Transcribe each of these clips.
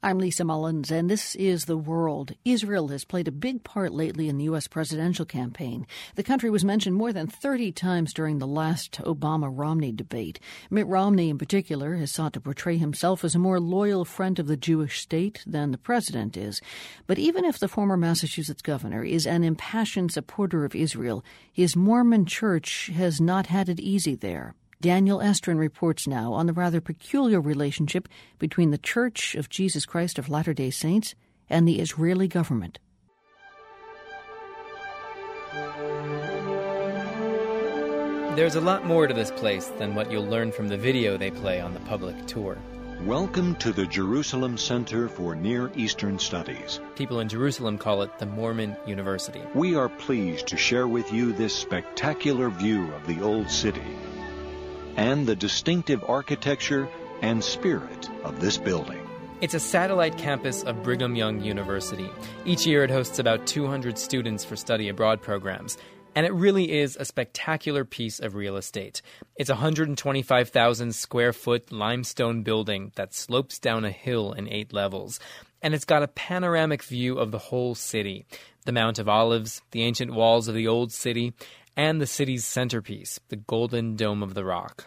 I'm Lisa Mullins, and this is The World. Israel has played a big part lately in the U.S. presidential campaign. The country was mentioned more than 30 times during the last Obama Romney debate. Mitt Romney, in particular, has sought to portray himself as a more loyal friend of the Jewish state than the president is. But even if the former Massachusetts governor is an impassioned supporter of Israel, his Mormon church has not had it easy there. Daniel Estrin reports now on the rather peculiar relationship between the Church of Jesus Christ of Latter day Saints and the Israeli government. There's a lot more to this place than what you'll learn from the video they play on the public tour. Welcome to the Jerusalem Center for Near Eastern Studies. People in Jerusalem call it the Mormon University. We are pleased to share with you this spectacular view of the Old City and the distinctive architecture and spirit of this building. It's a satellite campus of Brigham Young University. Each year it hosts about 200 students for study abroad programs. And it really is a spectacular piece of real estate. It's a 125,000 square foot limestone building that slopes down a hill in eight levels. And it's got a panoramic view of the whole city the Mount of Olives, the ancient walls of the Old City, and the city's centerpiece, the Golden Dome of the Rock.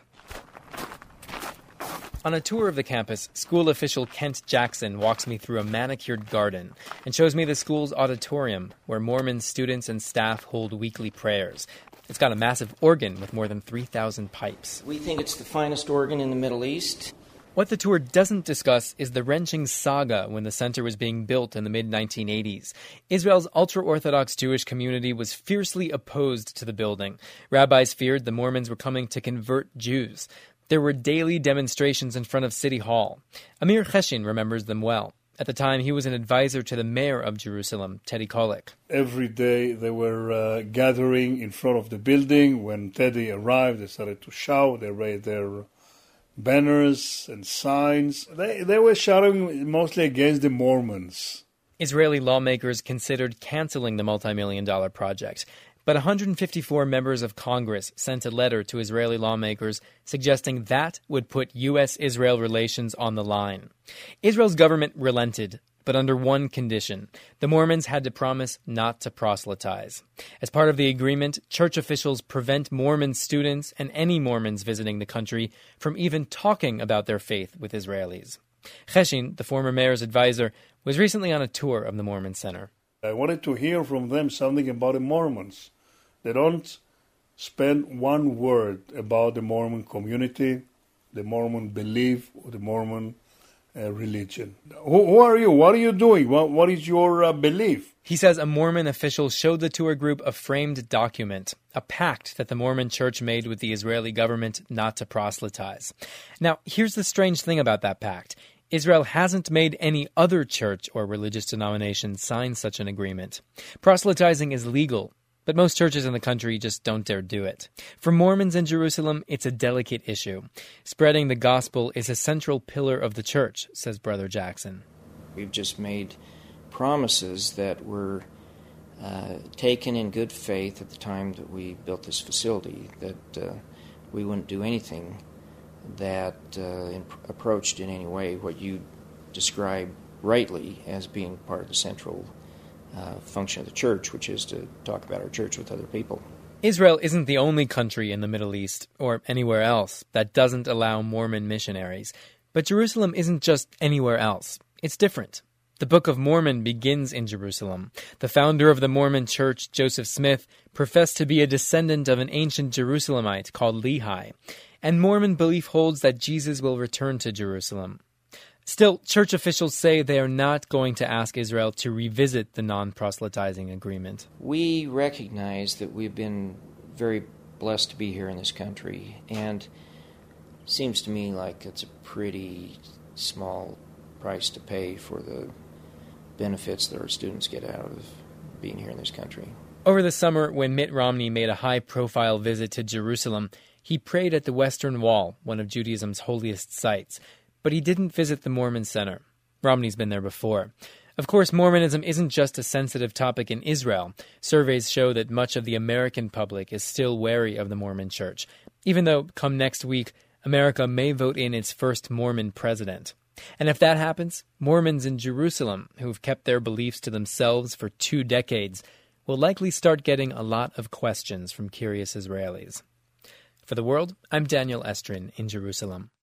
On a tour of the campus, school official Kent Jackson walks me through a manicured garden and shows me the school's auditorium, where Mormon students and staff hold weekly prayers. It's got a massive organ with more than 3,000 pipes. We think it's the finest organ in the Middle East. What the tour doesn't discuss is the wrenching saga when the center was being built in the mid 1980s. Israel's ultra Orthodox Jewish community was fiercely opposed to the building. Rabbis feared the Mormons were coming to convert Jews. There were daily demonstrations in front of City Hall. Amir Cheshin remembers them well. At the time, he was an advisor to the mayor of Jerusalem, Teddy Kollek. Every day they were uh, gathering in front of the building. When Teddy arrived, they started to shout. They raised their banners and signs. They, they were shouting mostly against the Mormons. Israeli lawmakers considered canceling the multi-million dollar project. But 154 members of Congress sent a letter to Israeli lawmakers suggesting that would put U.S. Israel relations on the line. Israel's government relented, but under one condition. The Mormons had to promise not to proselytize. As part of the agreement, church officials prevent Mormon students and any Mormons visiting the country from even talking about their faith with Israelis. Cheshin, the former mayor's advisor, was recently on a tour of the Mormon Center. I wanted to hear from them something about the Mormons. They don't spend one word about the Mormon community, the Mormon belief, or the Mormon uh, religion. Who, who, are you? What are you doing? what, what is your uh, belief? He says a Mormon official showed the tour group a framed document, a pact that the Mormon church made with the Israeli government not to proselytize. Now, here's the strange thing about that pact. Israel hasn't made any other church or religious denomination sign such an agreement. Proselytizing is legal but most churches in the country just don't dare do it. For Mormons in Jerusalem, it's a delicate issue. Spreading the gospel is a central pillar of the church, says Brother Jackson. We've just made promises that were uh, taken in good faith at the time that we built this facility, that uh, we wouldn't do anything that uh, in, approached in any way what you describe rightly as being part of the central uh, function of the church, which is to talk about our church with other people. Israel isn't the only country in the Middle East, or anywhere else, that doesn't allow Mormon missionaries. But Jerusalem isn't just anywhere else, it's different. The Book of Mormon begins in Jerusalem. The founder of the Mormon church, Joseph Smith, professed to be a descendant of an ancient Jerusalemite called Lehi. And Mormon belief holds that Jesus will return to Jerusalem. Still, church officials say they are not going to ask Israel to revisit the non proselytizing agreement. We recognize that we've been very blessed to be here in this country, and it seems to me like it's a pretty small price to pay for the benefits that our students get out of being here in this country. Over the summer, when Mitt Romney made a high profile visit to Jerusalem, he prayed at the Western Wall, one of Judaism's holiest sites but he didn't visit the Mormon Center. Romney's been there before. Of course, Mormonism isn't just a sensitive topic in Israel. Surveys show that much of the American public is still wary of the Mormon Church, even though, come next week, America may vote in its first Mormon president. And if that happens, Mormons in Jerusalem, who've kept their beliefs to themselves for two decades, will likely start getting a lot of questions from curious Israelis. For the world, I'm Daniel Estrin in Jerusalem.